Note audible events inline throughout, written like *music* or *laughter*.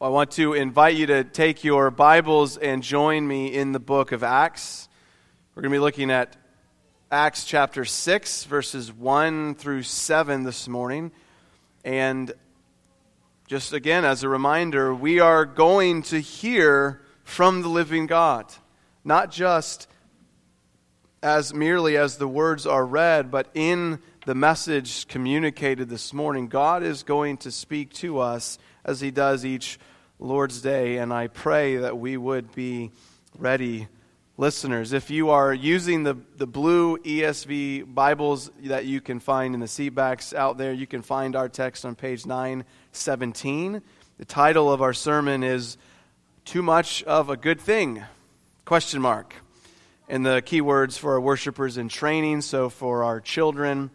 I want to invite you to take your Bibles and join me in the book of Acts. We're going to be looking at Acts chapter 6, verses 1 through 7 this morning. And just again, as a reminder, we are going to hear from the living God, not just as merely as the words are read, but in the message communicated this morning, God is going to speak to us as He does each Lord's Day, and I pray that we would be ready listeners. If you are using the, the blue ESV Bibles that you can find in the seatbacks out there, you can find our text on page 917. The title of our sermon is Too Much of a Good Thing? Question mark. And the key words for our worshipers in training, so for our children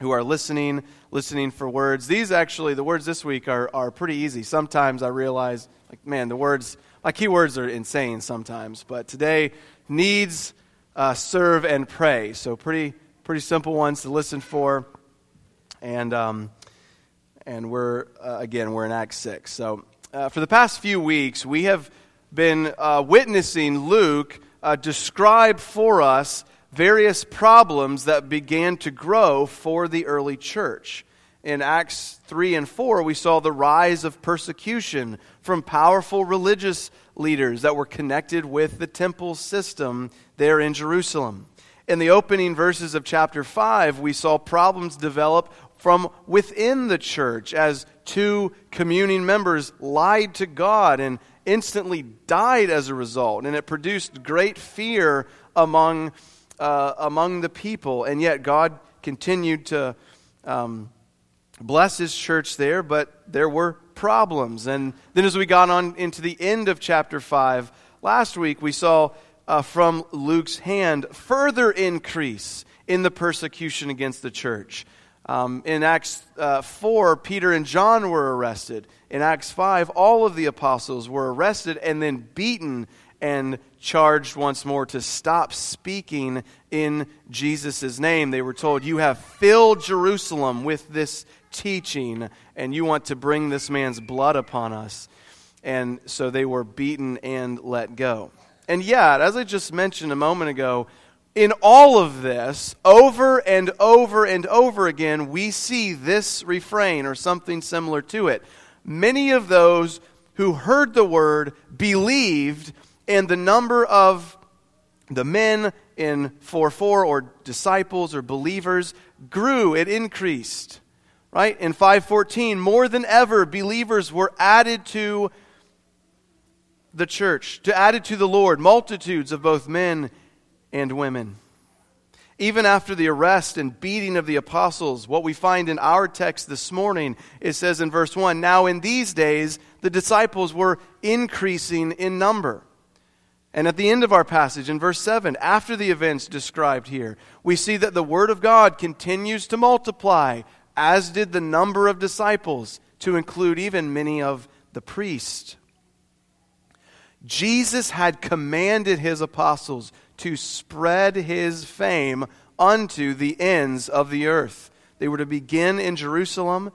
who are listening, listening for words. These actually, the words this week are, are pretty easy. Sometimes I realize, like, man, the words, my keywords are insane sometimes. But today, needs, uh, serve, and pray. So pretty, pretty simple ones to listen for. And, um, and we're, uh, again, we're in Acts 6. So uh, for the past few weeks, we have been uh, witnessing Luke uh, describe for us various problems that began to grow for the early church. In Acts 3 and 4, we saw the rise of persecution from powerful religious leaders that were connected with the temple system there in Jerusalem. In the opening verses of chapter 5, we saw problems develop from within the church as two communing members lied to God and instantly died as a result. And it produced great fear among uh, among the people. And yet, God continued to um, bless his church there, but there were problems. And then, as we got on into the end of chapter 5, last week we saw uh, from Luke's hand further increase in the persecution against the church. Um, in Acts uh, 4, Peter and John were arrested. In Acts 5, all of the apostles were arrested and then beaten and charged once more to stop speaking in Jesus' name. They were told, You have filled Jerusalem with this teaching, and you want to bring this man's blood upon us. And so they were beaten and let go. And yet, as I just mentioned a moment ago, in all of this, over and over and over again, we see this refrain or something similar to it. Many of those who heard the word believed and the number of the men in 4 4 or disciples or believers grew, it increased. Right? In 514, more than ever, believers were added to the church, to added to the Lord, multitudes of both men and women. Even after the arrest and beating of the apostles, what we find in our text this morning, it says in verse 1 Now in these days, the disciples were increasing in number. And at the end of our passage, in verse 7, after the events described here, we see that the Word of God continues to multiply, as did the number of disciples, to include even many of the priests. Jesus had commanded his apostles to spread his fame unto the ends of the earth. They were to begin in Jerusalem,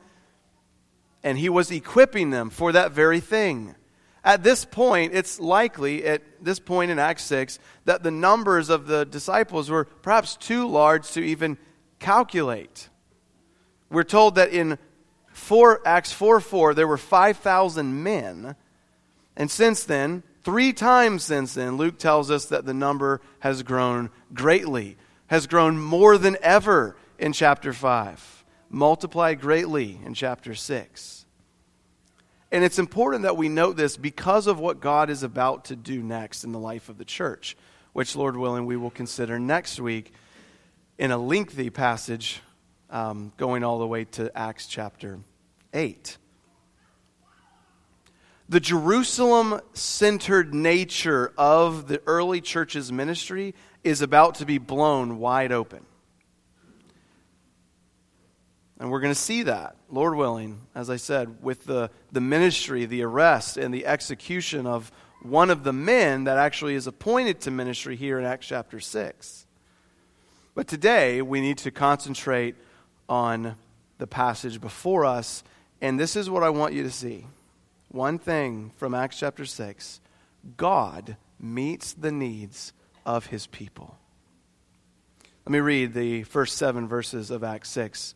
and he was equipping them for that very thing. At this point, it's likely, at this point in Acts 6, that the numbers of the disciples were perhaps too large to even calculate. We're told that in 4, Acts 4 4, there were 5,000 men. And since then, three times since then, Luke tells us that the number has grown greatly, has grown more than ever in chapter 5, multiplied greatly in chapter 6. And it's important that we note this because of what God is about to do next in the life of the church, which, Lord willing, we will consider next week in a lengthy passage um, going all the way to Acts chapter 8. The Jerusalem centered nature of the early church's ministry is about to be blown wide open. And we're going to see that, Lord willing, as I said, with the, the ministry, the arrest, and the execution of one of the men that actually is appointed to ministry here in Acts chapter 6. But today, we need to concentrate on the passage before us, and this is what I want you to see. one thing from Acts chapter 6 God meets the needs of his people. Let me read the first seven verses of Acts 6.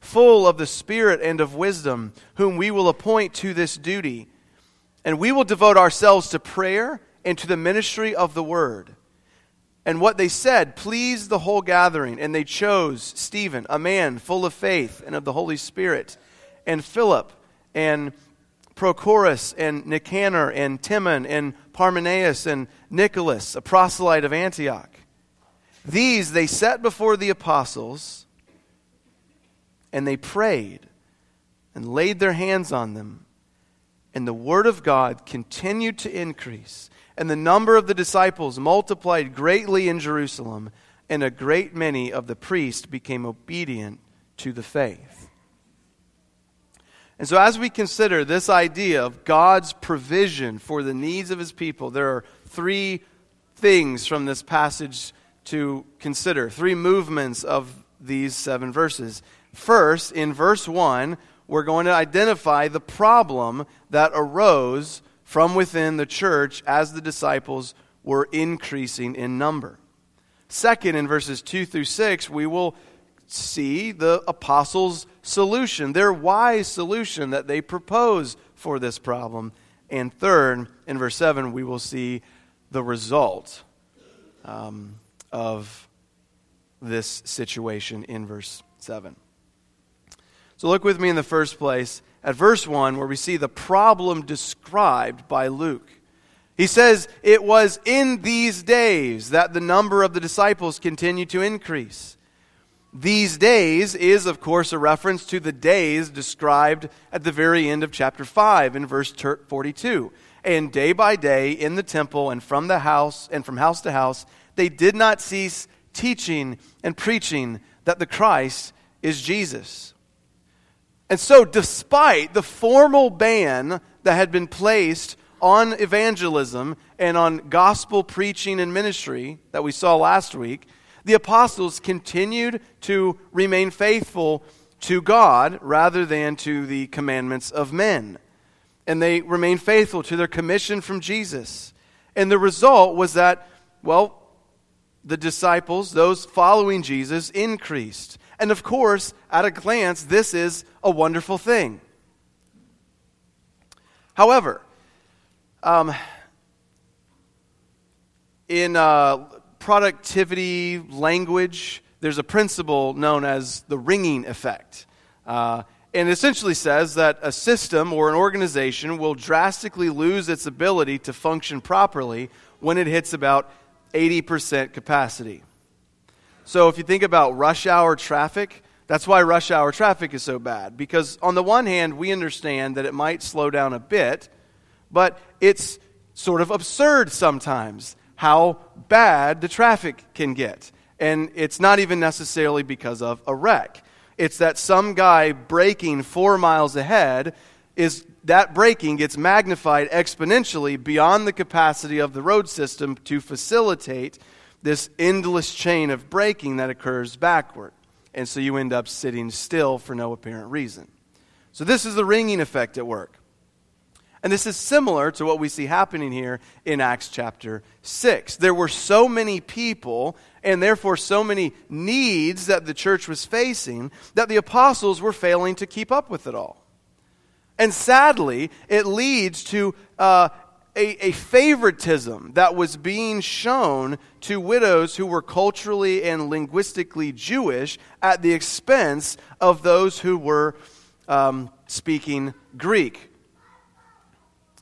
full of the Spirit and of wisdom, whom we will appoint to this duty. And we will devote ourselves to prayer and to the ministry of the word. And what they said pleased the whole gathering, and they chose Stephen, a man full of faith and of the Holy Spirit, and Philip, and Prochorus, and Nicanor, and Timon, and Parmenas, and Nicholas, a proselyte of Antioch. These they set before the apostles, and they prayed and laid their hands on them. And the word of God continued to increase, and the number of the disciples multiplied greatly in Jerusalem, and a great many of the priests became obedient to the faith. And so, as we consider this idea of God's provision for the needs of his people, there are three things from this passage to consider three movements of these seven verses. First, in verse 1, we're going to identify the problem that arose from within the church as the disciples were increasing in number. Second, in verses 2 through 6, we will see the apostles' solution, their wise solution that they propose for this problem. And third, in verse 7, we will see the result. Um, of this situation in verse 7. So look with me in the first place at verse 1, where we see the problem described by Luke. He says, It was in these days that the number of the disciples continued to increase. These days is, of course, a reference to the days described at the very end of chapter 5 in verse 42. And day by day in the temple and from the house and from house to house, they did not cease teaching and preaching that the Christ is Jesus. And so, despite the formal ban that had been placed on evangelism and on gospel preaching and ministry that we saw last week, the apostles continued to remain faithful to God rather than to the commandments of men. And they remained faithful to their commission from Jesus. And the result was that, well, the disciples, those following Jesus, increased. And of course, at a glance, this is a wonderful thing. However, um, in uh, productivity language, there's a principle known as the ringing effect. Uh, and essentially says that a system or an organization will drastically lose its ability to function properly when it hits about 80% capacity. So if you think about rush hour traffic, that's why rush hour traffic is so bad. Because on the one hand, we understand that it might slow down a bit, but it's sort of absurd sometimes how bad the traffic can get. And it's not even necessarily because of a wreck. It's that some guy braking four miles ahead is that braking gets magnified exponentially beyond the capacity of the road system to facilitate this endless chain of braking that occurs backward. And so you end up sitting still for no apparent reason. So this is the ringing effect at work. And this is similar to what we see happening here in Acts chapter 6. There were so many people and therefore so many needs that the church was facing that the apostles were failing to keep up with it all. And sadly, it leads to uh, a, a favoritism that was being shown to widows who were culturally and linguistically Jewish at the expense of those who were um, speaking Greek.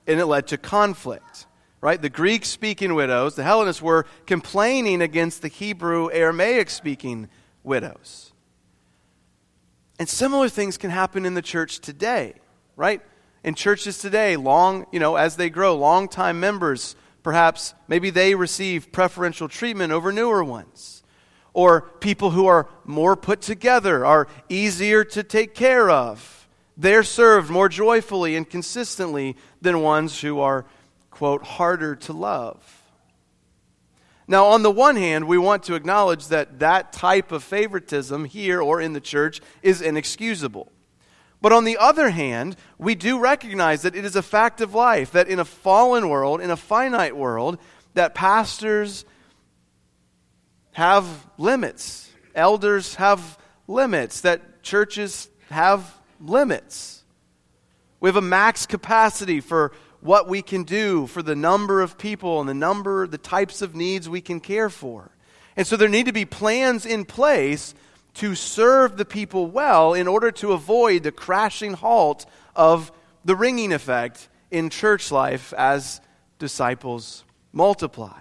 And it led to conflict. Right? The Greek speaking widows, the Hellenists, were complaining against the Hebrew Aramaic speaking widows. And similar things can happen in the church today right? In churches today, long, you know, as they grow, long-time members, perhaps maybe they receive preferential treatment over newer ones. Or people who are more put together are easier to take care of. They're served more joyfully and consistently than ones who are, quote, harder to love. Now, on the one hand, we want to acknowledge that that type of favoritism here or in the church is inexcusable. But on the other hand, we do recognize that it is a fact of life that in a fallen world, in a finite world, that pastors have limits, elders have limits, that churches have limits. We have a max capacity for what we can do for the number of people and the number, the types of needs we can care for. And so there need to be plans in place to serve the people well in order to avoid the crashing halt of the ringing effect in church life as disciples multiply.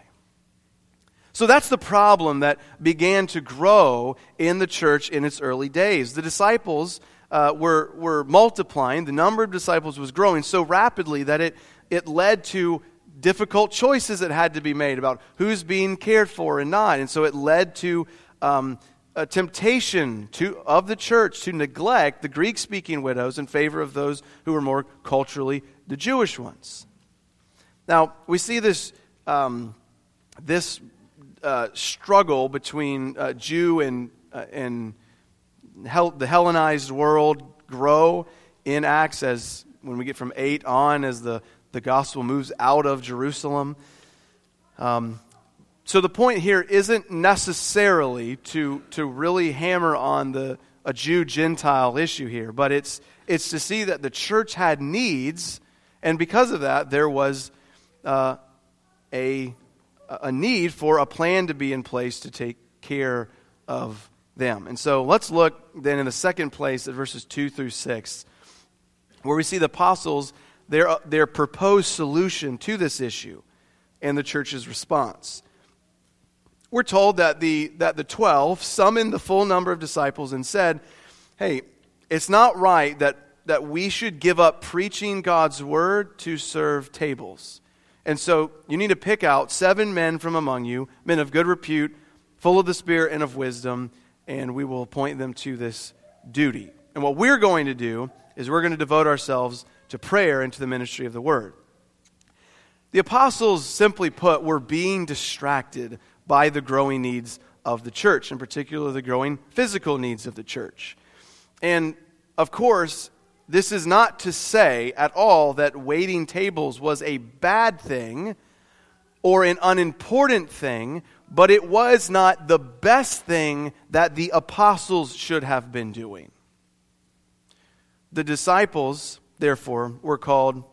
So that's the problem that began to grow in the church in its early days. The disciples uh, were, were multiplying, the number of disciples was growing so rapidly that it, it led to difficult choices that had to be made about who's being cared for and not. And so it led to um, a temptation to, of the church to neglect the Greek speaking widows in favor of those who were more culturally the Jewish ones. Now, we see this, um, this uh, struggle between uh, Jew and, uh, and Hel- the Hellenized world grow in Acts as when we get from 8 on as the, the gospel moves out of Jerusalem. Um, so the point here isn't necessarily to, to really hammer on the, a Jew Gentile issue here, but it's, it's to see that the church had needs, and because of that, there was uh, a, a need for a plan to be in place to take care of them. And so let's look then in the second place at verses 2 through 6, where we see the apostles, their, their proposed solution to this issue and the church's response. We're told that the, that the 12 summoned the full number of disciples and said, Hey, it's not right that, that we should give up preaching God's word to serve tables. And so you need to pick out seven men from among you, men of good repute, full of the Spirit and of wisdom and we will appoint them to this duty. And what we're going to do is we're going to devote ourselves to prayer and to the ministry of the word. The apostles, simply put, were being distracted by the growing needs of the church, in particular the growing physical needs of the church. And of course, this is not to say at all that waiting tables was a bad thing or an unimportant thing but it was not the best thing that the apostles should have been doing. The disciples, therefore, were called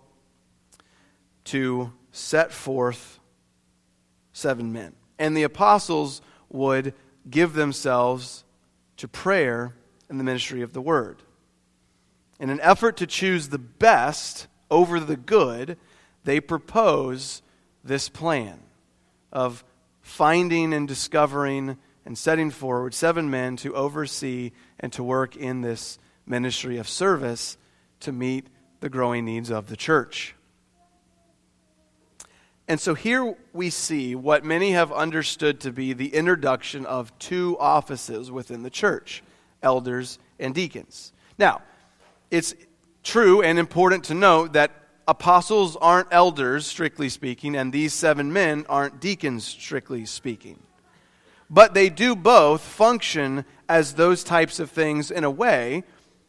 to set forth seven men. And the apostles would give themselves to prayer and the ministry of the word. In an effort to choose the best over the good, they propose this plan of finding and discovering and setting forward seven men to oversee and to work in this ministry of service to meet the growing needs of the church. And so here we see what many have understood to be the introduction of two offices within the church elders and deacons. Now, it's true and important to note that apostles aren't elders, strictly speaking, and these seven men aren't deacons, strictly speaking. But they do both function as those types of things in a way,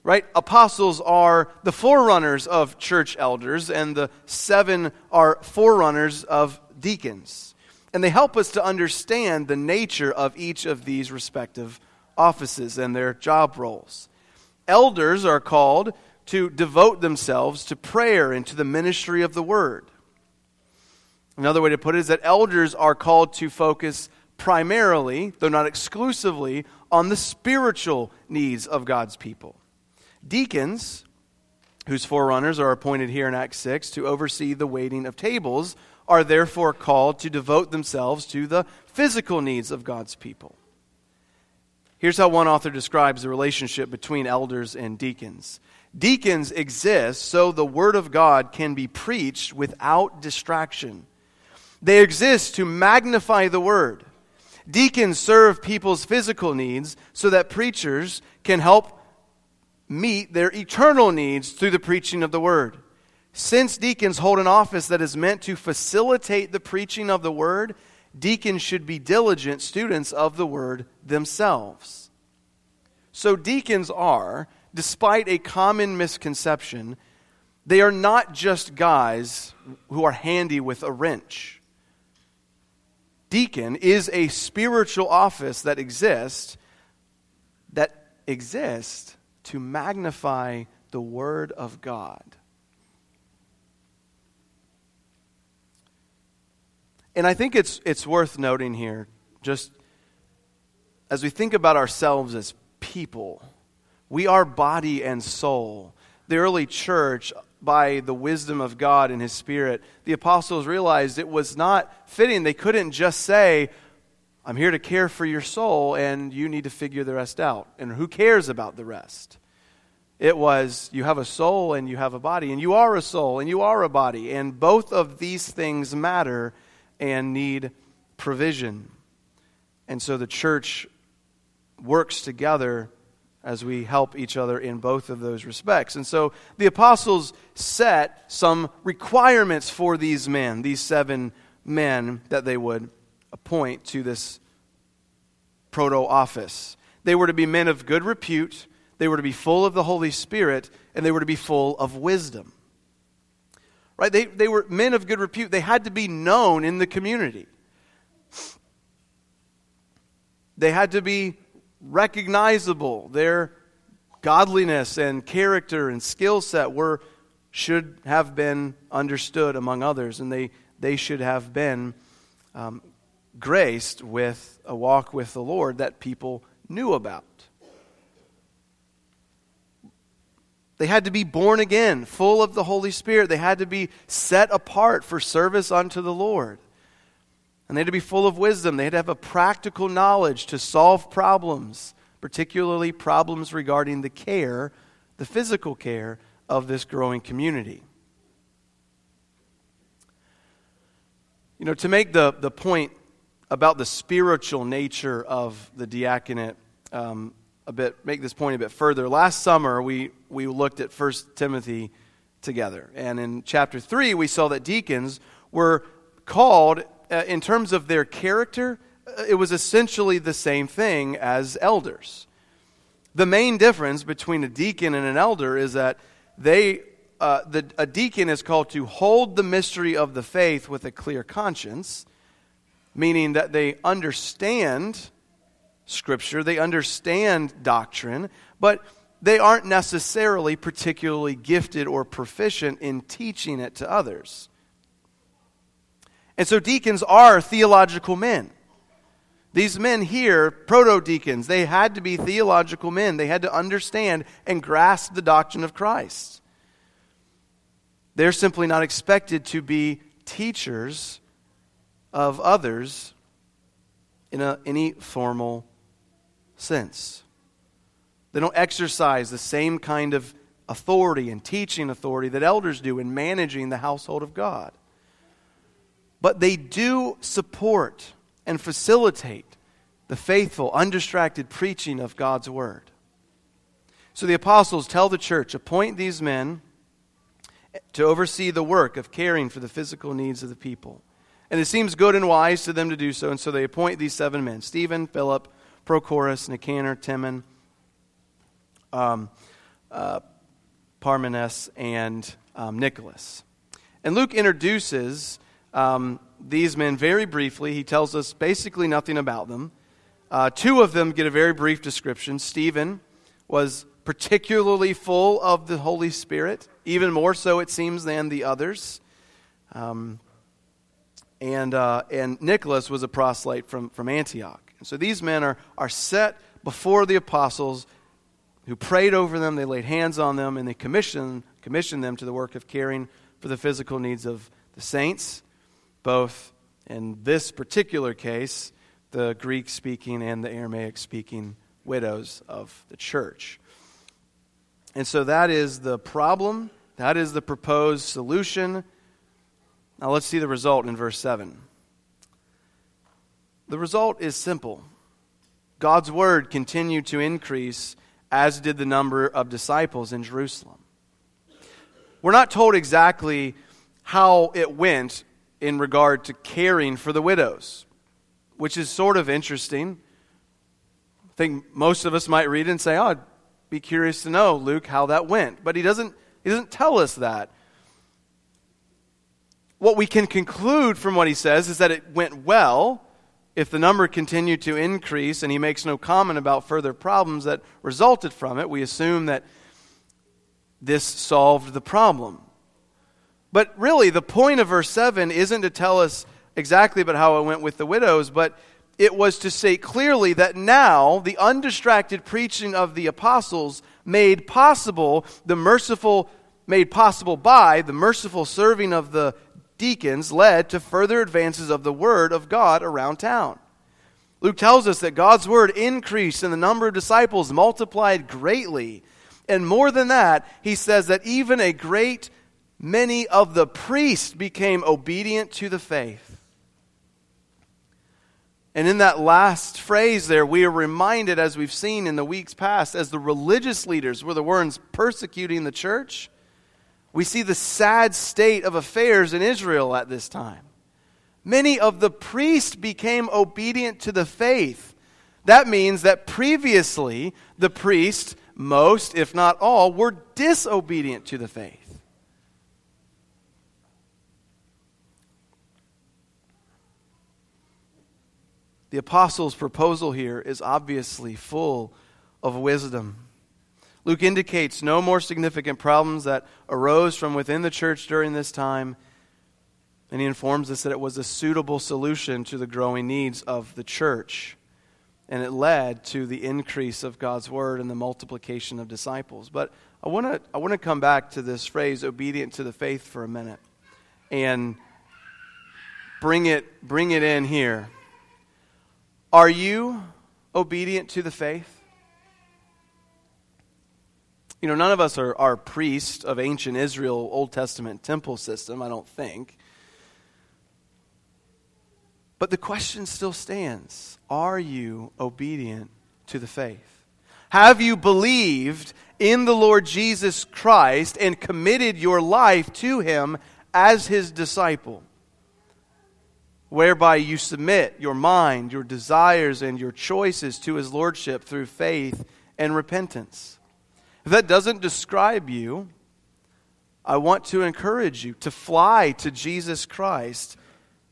right? Apostles are the forerunners of church elders, and the seven are forerunners of deacons. And they help us to understand the nature of each of these respective offices and their job roles. Elders are called to devote themselves to prayer and to the ministry of the word. Another way to put it is that elders are called to focus primarily, though not exclusively, on the spiritual needs of God's people. Deacons, whose forerunners are appointed here in Acts 6 to oversee the waiting of tables, are therefore called to devote themselves to the physical needs of God's people. Here's how one author describes the relationship between elders and deacons Deacons exist so the Word of God can be preached without distraction. They exist to magnify the Word. Deacons serve people's physical needs so that preachers can help meet their eternal needs through the preaching of the Word. Since deacons hold an office that is meant to facilitate the preaching of the Word, deacons should be diligent students of the Word themselves. So, deacons are despite a common misconception, they are not just guys who are handy with a wrench. Deacon is a spiritual office that exists that exists to magnify the word of God. And I think it's it's worth noting here just as we think about ourselves as people we are body and soul. The early church, by the wisdom of God and His Spirit, the apostles realized it was not fitting. They couldn't just say, I'm here to care for your soul, and you need to figure the rest out. And who cares about the rest? It was, you have a soul and you have a body, and you are a soul and you are a body, and both of these things matter and need provision. And so the church works together as we help each other in both of those respects. And so the apostles set some requirements for these men, these seven men that they would appoint to this proto office. They were to be men of good repute, they were to be full of the Holy Spirit, and they were to be full of wisdom. Right? They, they were men of good repute. They had to be known in the community. They had to be recognizable. Their godliness and character and skill set were should have been understood among others, and they, they should have been um, graced with a walk with the Lord that people knew about. They had to be born again, full of the Holy Spirit. They had to be set apart for service unto the Lord. And they had to be full of wisdom. They had to have a practical knowledge to solve problems, particularly problems regarding the care, the physical care of this growing community. You know, to make the, the point about the spiritual nature of the diaconate um, a bit, make this point a bit further. Last summer, we, we looked at 1 Timothy together. And in chapter 3, we saw that deacons were called uh, in terms of their character, uh, it was essentially the same thing as elders. The main difference between a deacon and an elder is that they, uh, the, a deacon is called to hold the mystery of the faith with a clear conscience, meaning that they understand Scripture, they understand doctrine, but they aren't necessarily particularly gifted or proficient in teaching it to others. And so deacons are theological men. These men here, proto deacons, they had to be theological men. They had to understand and grasp the doctrine of Christ. They're simply not expected to be teachers of others in a, any formal sense. They don't exercise the same kind of authority and teaching authority that elders do in managing the household of God but they do support and facilitate the faithful, undistracted preaching of God's word. So the apostles tell the church appoint these men to oversee the work of caring for the physical needs of the people. And it seems good and wise to them to do so, and so they appoint these seven men Stephen, Philip, Prochorus, Nicanor, Timon, um, uh, Parmenas, and um, Nicholas. And Luke introduces um, these men very briefly. He tells us basically nothing about them. Uh, two of them get a very brief description. Stephen was particularly full of the Holy Spirit, even more so, it seems, than the others. Um, and, uh, and Nicholas was a proselyte from, from Antioch. And so these men are, are set before the apostles who prayed over them, they laid hands on them, and they commissioned, commissioned them to the work of caring for the physical needs of the saints both in this particular case, the Greek speaking and the Aramaic speaking widows of the church. And so that is the problem, that is the proposed solution. Now let's see the result in verse 7. The result is simple God's word continued to increase, as did the number of disciples in Jerusalem. We're not told exactly how it went in regard to caring for the widows, which is sort of interesting. I think most of us might read and say, Oh, I'd be curious to know, Luke, how that went. But he doesn't, he doesn't tell us that. What we can conclude from what he says is that it went well if the number continued to increase and he makes no comment about further problems that resulted from it, we assume that this solved the problem. But really, the point of verse 7 isn't to tell us exactly about how it went with the widows, but it was to say clearly that now the undistracted preaching of the apostles made possible the merciful made possible by the merciful serving of the deacons led to further advances of the word of God around town. Luke tells us that God's word increased and the number of disciples multiplied greatly. And more than that, he says that even a great many of the priests became obedient to the faith. And in that last phrase there, we are reminded, as we've seen in the weeks past, as the religious leaders were the ones persecuting the church, we see the sad state of affairs in Israel at this time. Many of the priests became obedient to the faith. That means that previously the priests, most, if not all, were disobedient to the faith. The apostles' proposal here is obviously full of wisdom. Luke indicates no more significant problems that arose from within the church during this time, and he informs us that it was a suitable solution to the growing needs of the church. And it led to the increase of God's word and the multiplication of disciples. But I want to I want to come back to this phrase obedient to the faith for a minute and bring it bring it in here. Are you obedient to the faith? You know, none of us are, are priests of ancient Israel Old Testament temple system, I don't think. But the question still stands Are you obedient to the faith? Have you believed in the Lord Jesus Christ and committed your life to Him as His disciple? Whereby you submit your mind, your desires, and your choices to His Lordship through faith and repentance. If that doesn't describe you, I want to encourage you to fly to Jesus Christ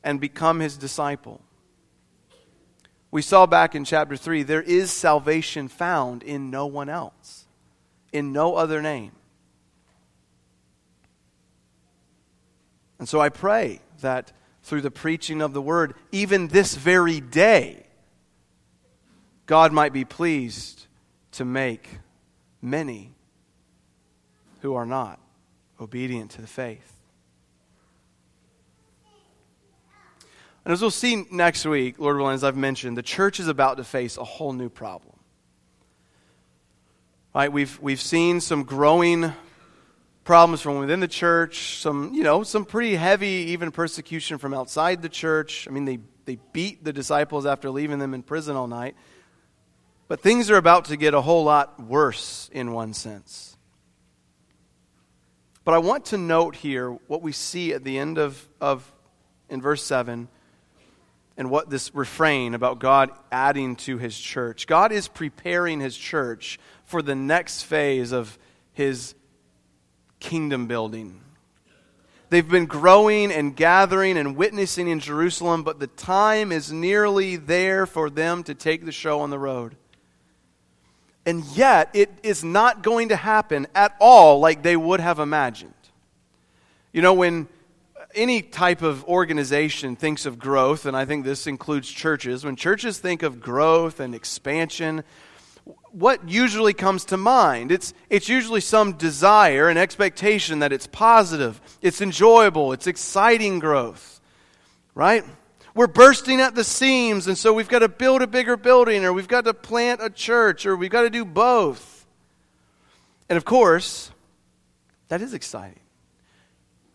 and become his disciple. We saw back in chapter 3 there is salvation found in no one else, in no other name. And so I pray that through the preaching of the word, even this very day, God might be pleased to make many who are not obedient to the faith. And as we'll see next week, Lord willing, as I've mentioned, the church is about to face a whole new problem. Right? We've, we've seen some growing problems from within the church, some, you know, some pretty heavy even persecution from outside the church. I mean, they, they beat the disciples after leaving them in prison all night. But things are about to get a whole lot worse in one sense. But I want to note here what we see at the end of, of in verse 7 and what this refrain about God adding to his church. God is preparing his church for the next phase of his kingdom building. They've been growing and gathering and witnessing in Jerusalem, but the time is nearly there for them to take the show on the road. And yet, it is not going to happen at all like they would have imagined. You know, when any type of organization thinks of growth, and I think this includes churches, when churches think of growth and expansion, what usually comes to mind? It's, it's usually some desire and expectation that it's positive, it's enjoyable, it's exciting growth, right? We're bursting at the seams, and so we've got to build a bigger building, or we've got to plant a church, or we've got to do both. And of course, that is exciting.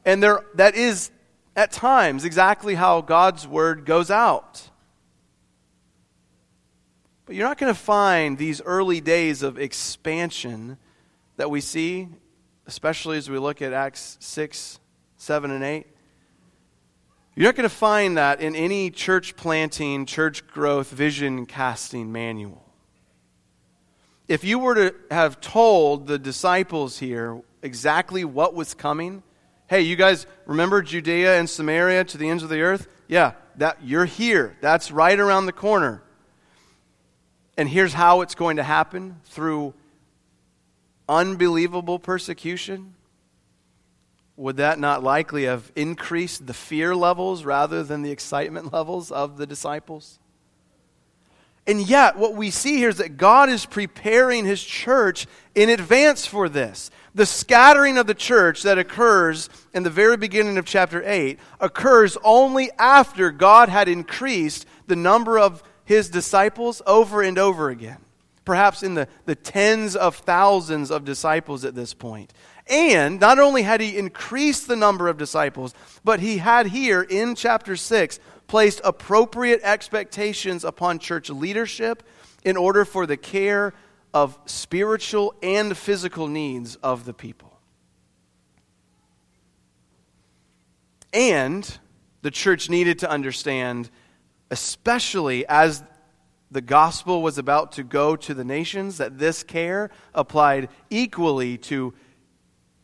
And there, that is, at times, exactly how God's word goes out. But you're not going to find these early days of expansion that we see, especially as we look at Acts 6, 7, and 8. You're not going to find that in any church planting, church growth, vision casting manual. If you were to have told the disciples here exactly what was coming, hey, you guys remember Judea and Samaria to the ends of the earth? Yeah, that you're here. That's right around the corner. And here's how it's going to happen through unbelievable persecution. Would that not likely have increased the fear levels rather than the excitement *laughs* levels of the disciples? And yet, what we see here is that God is preparing his church in advance for this. The scattering of the church that occurs in the very beginning of chapter 8 occurs only after God had increased the number of his disciples over and over again. Perhaps in the, the tens of thousands of disciples at this point. And not only had he increased the number of disciples, but he had here in chapter 6 placed appropriate expectations upon church leadership in order for the care of spiritual and physical needs of the people. And the church needed to understand especially as the gospel was about to go to the nations, that this care applied equally to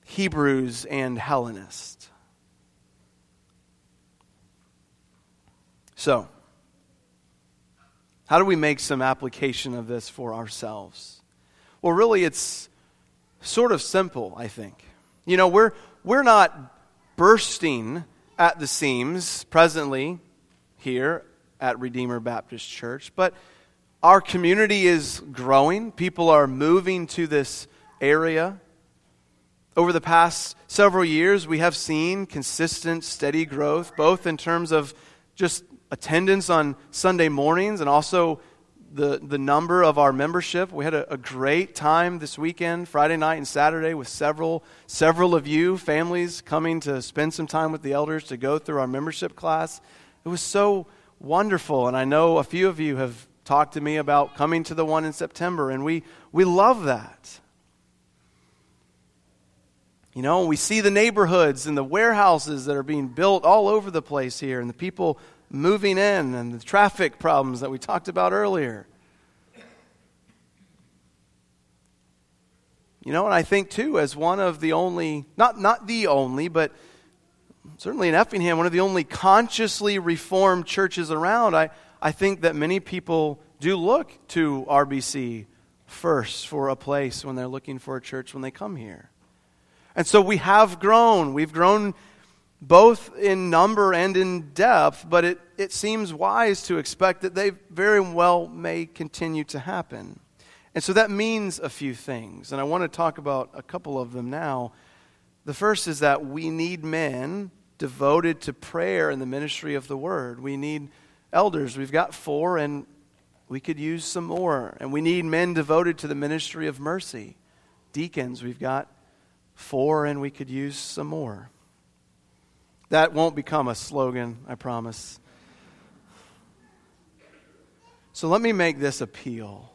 Hebrews and Hellenists. So, how do we make some application of this for ourselves? Well, really, it's sort of simple, I think. You know, we're, we're not bursting at the seams presently here at Redeemer Baptist Church, but our community is growing. People are moving to this area. Over the past several years, we have seen consistent, steady growth, both in terms of just attendance on Sunday mornings and also the, the number of our membership. We had a, a, great time this weekend, Friday night and Saturday, with several, several of you, families, coming to spend some time with the elders to go through our membership class. It was so wonderful. And I know a few of you have talked to me about coming to the one in September, and we, we love that. You know, we see the neighborhoods and the warehouses that are being built all over the place here, and the people moving in, and the traffic problems that we talked about earlier. You know, and I think too, as one of the only, not, not the only, but certainly in Effingham, one of the only consciously reformed churches around, I, I think that many people do look to RBC first for a place when they're looking for a church when they come here. And so we have grown. We've grown both in number and in depth, but it, it seems wise to expect that they very well may continue to happen. And so that means a few things. And I want to talk about a couple of them now. The first is that we need men devoted to prayer and the ministry of the word. We need elders. We've got four, and we could use some more. And we need men devoted to the ministry of mercy. Deacons, we've got four, and we could use some more. That won't become a slogan, I promise. So let me make this appeal.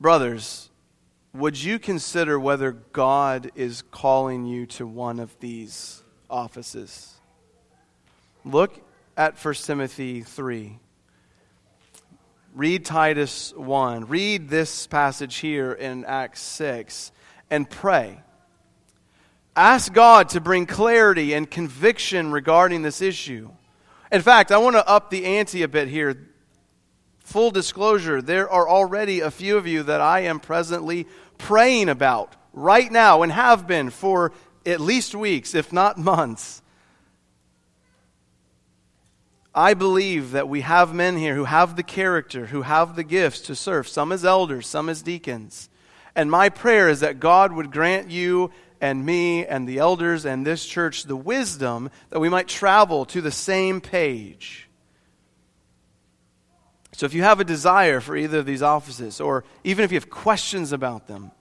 Brothers, would you consider whether God is calling you to one of these offices? Look at 1 Timothy 3. Read Titus 1. Read this passage here in Acts 6 and pray. Ask God to bring clarity and conviction regarding this issue. In fact, I want to up the ante a bit here full disclosure, there are already a few of you that I am presently praying about right now and have been for at least weeks, if not months. I believe that we have men here who have the character, who have the gifts to serve, some as elders, some as deacons. And my prayer is that God would grant you and me and the elders and this church the wisdom that we might travel to the same page So if you have a desire for either of these offices, or even if you have questions about them,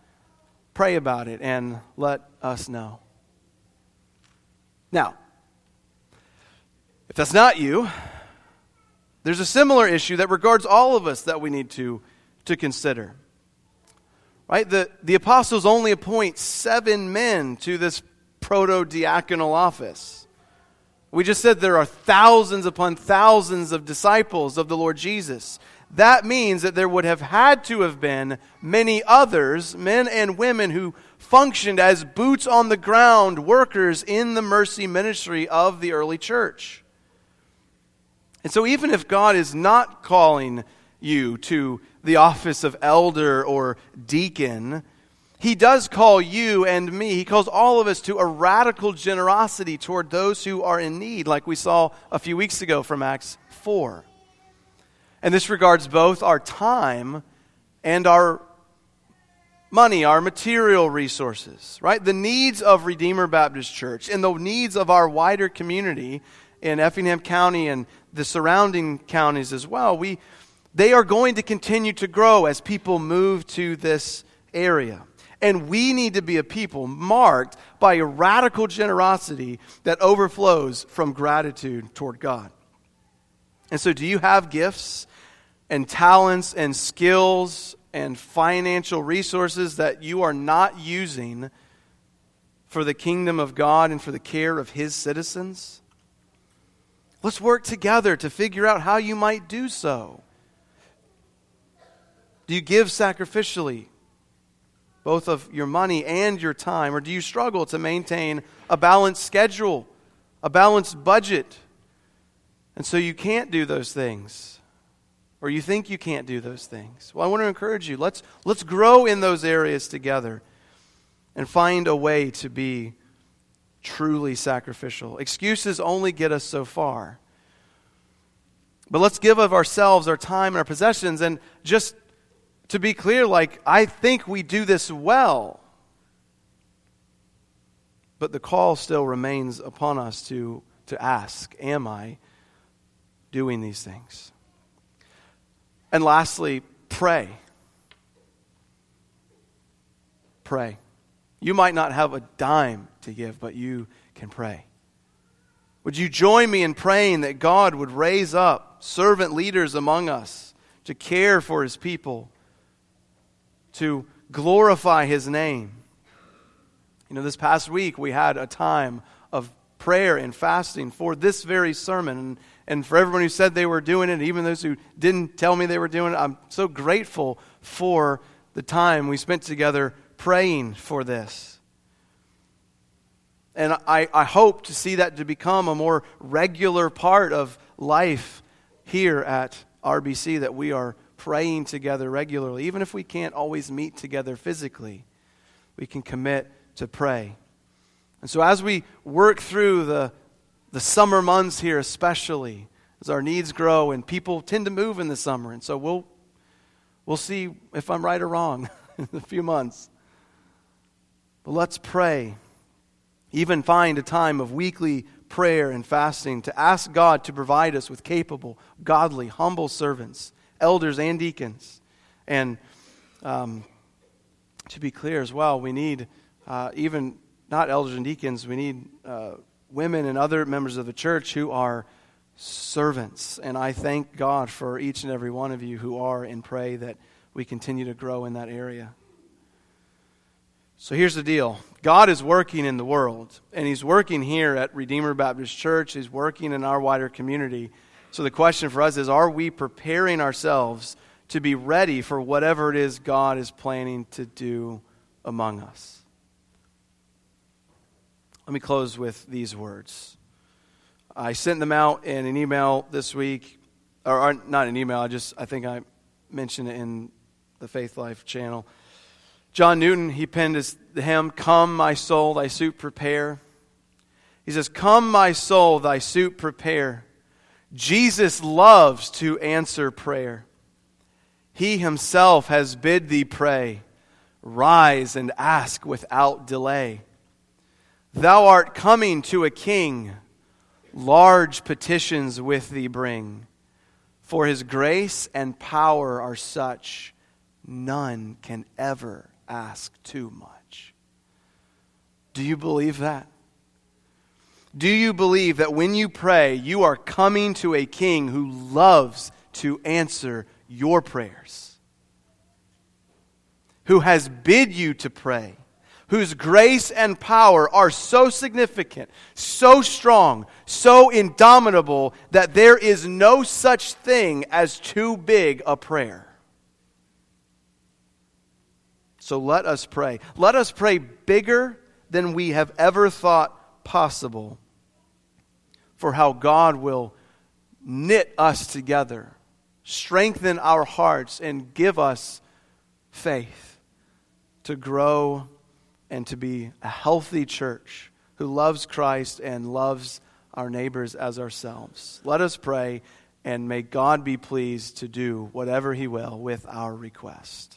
pray about it and let us know. Now, if that's not you, there's a similar issue that regards all of us that we need to, to consider. Right? The, the apostles only appoint seven men to this proto diaconal office. We just said there are thousands upon thousands of disciples of the Lord Jesus. That means that there would have had to have been many others, men and women, who functioned as boots on the ground workers in the mercy ministry of the early church. And so, even if God is not calling you to the office of elder or deacon, he does call you and me, he calls all of us to a radical generosity toward those who are in need, like we saw a few weeks ago from Acts 4. And this regards both our time and our money, our material resources, right? The needs of Redeemer Baptist Church and the needs of our wider community in Effingham County and the surrounding counties as well. We, they are going to continue to grow as people move to this area. And we need to be a people marked by a radical generosity that overflows from gratitude toward God. And so, do you have gifts and talents and skills and financial resources that you are not using for the kingdom of God and for the care of His citizens? Let's work together to figure out how you might do so. Do you give sacrificially, both of your money and your time? Or do you struggle to maintain a balanced schedule, a balanced budget? And so you can't do those things or you think you can't do those things. Well, I want to encourage you. Let's, let's grow in those areas together and find a way to be truly sacrificial. Excuses only get us so far. But let's give of ourselves, our time, and our possessions. And just to be clear, like, I think we do this well. But the call still remains upon us to, to ask Am I doing these things? And lastly, pray. Pray. You might not have a dime to give, but you can pray. Would you join me in praying that God would raise up servant leaders among us to care for his people, to glorify his name? You know, this past week we had a time of prayer and fasting for this very sermon. And and for everyone who said they were doing it, even those who didn't tell me they were doing it, I'm so grateful for the time we spent together praying for this. And I, I hope to see that to become a more regular part of life here at RBC, that we are praying together regularly. Even if we can't always meet together physically, we can commit to pray. And so as we work through the the summer months here, especially as our needs grow and people tend to move in the summer. And so we'll, we'll see if I'm right or wrong *laughs* in a few months. But let's pray. Even find a time of weekly prayer and fasting to ask God to provide us with capable, godly, humble servants, elders, and deacons. And um, to be clear as well, we need uh, even not elders and deacons, we need. Uh, women and other members of the church who are servants. And I thank God for each and every one of you who are and pray that we continue to grow in that area. So here's the deal God is working in the world, and He's working here at Redeemer Baptist Church, He's working in our wider community. So the question for us is are we preparing ourselves to be ready for whatever it is God is planning to do among us? Let me close with these words. I sent them out in an email this week, or, or not an email, I just, I think I mentioned it in the Faithlife channel. John Newton, he penned his, hymn, Come, my soul, thy suit prepare. He says, Come, my soul, thy suit prepare. Jesus loves to answer prayer. He himself has bid thee pray. Rise and ask without delay. Thou art coming to a king, large petitions with thee bring. For his grace and power are such, none can ever ask too much. Do you believe that? Do you believe that when you pray, you are coming to a king who loves to answer your prayers? Who has bid you to pray? Whose grace and power are so significant, so strong, so indomitable that there is no such thing as too big a prayer. So let us pray. Let us pray bigger than we have ever thought possible for how God will knit us together, strengthen our hearts, and give us faith to grow and to be a healthy church who loves Christ and loves our neighbors as ourselves. Let us pray, and may God be pleased to do whatever He will with our request.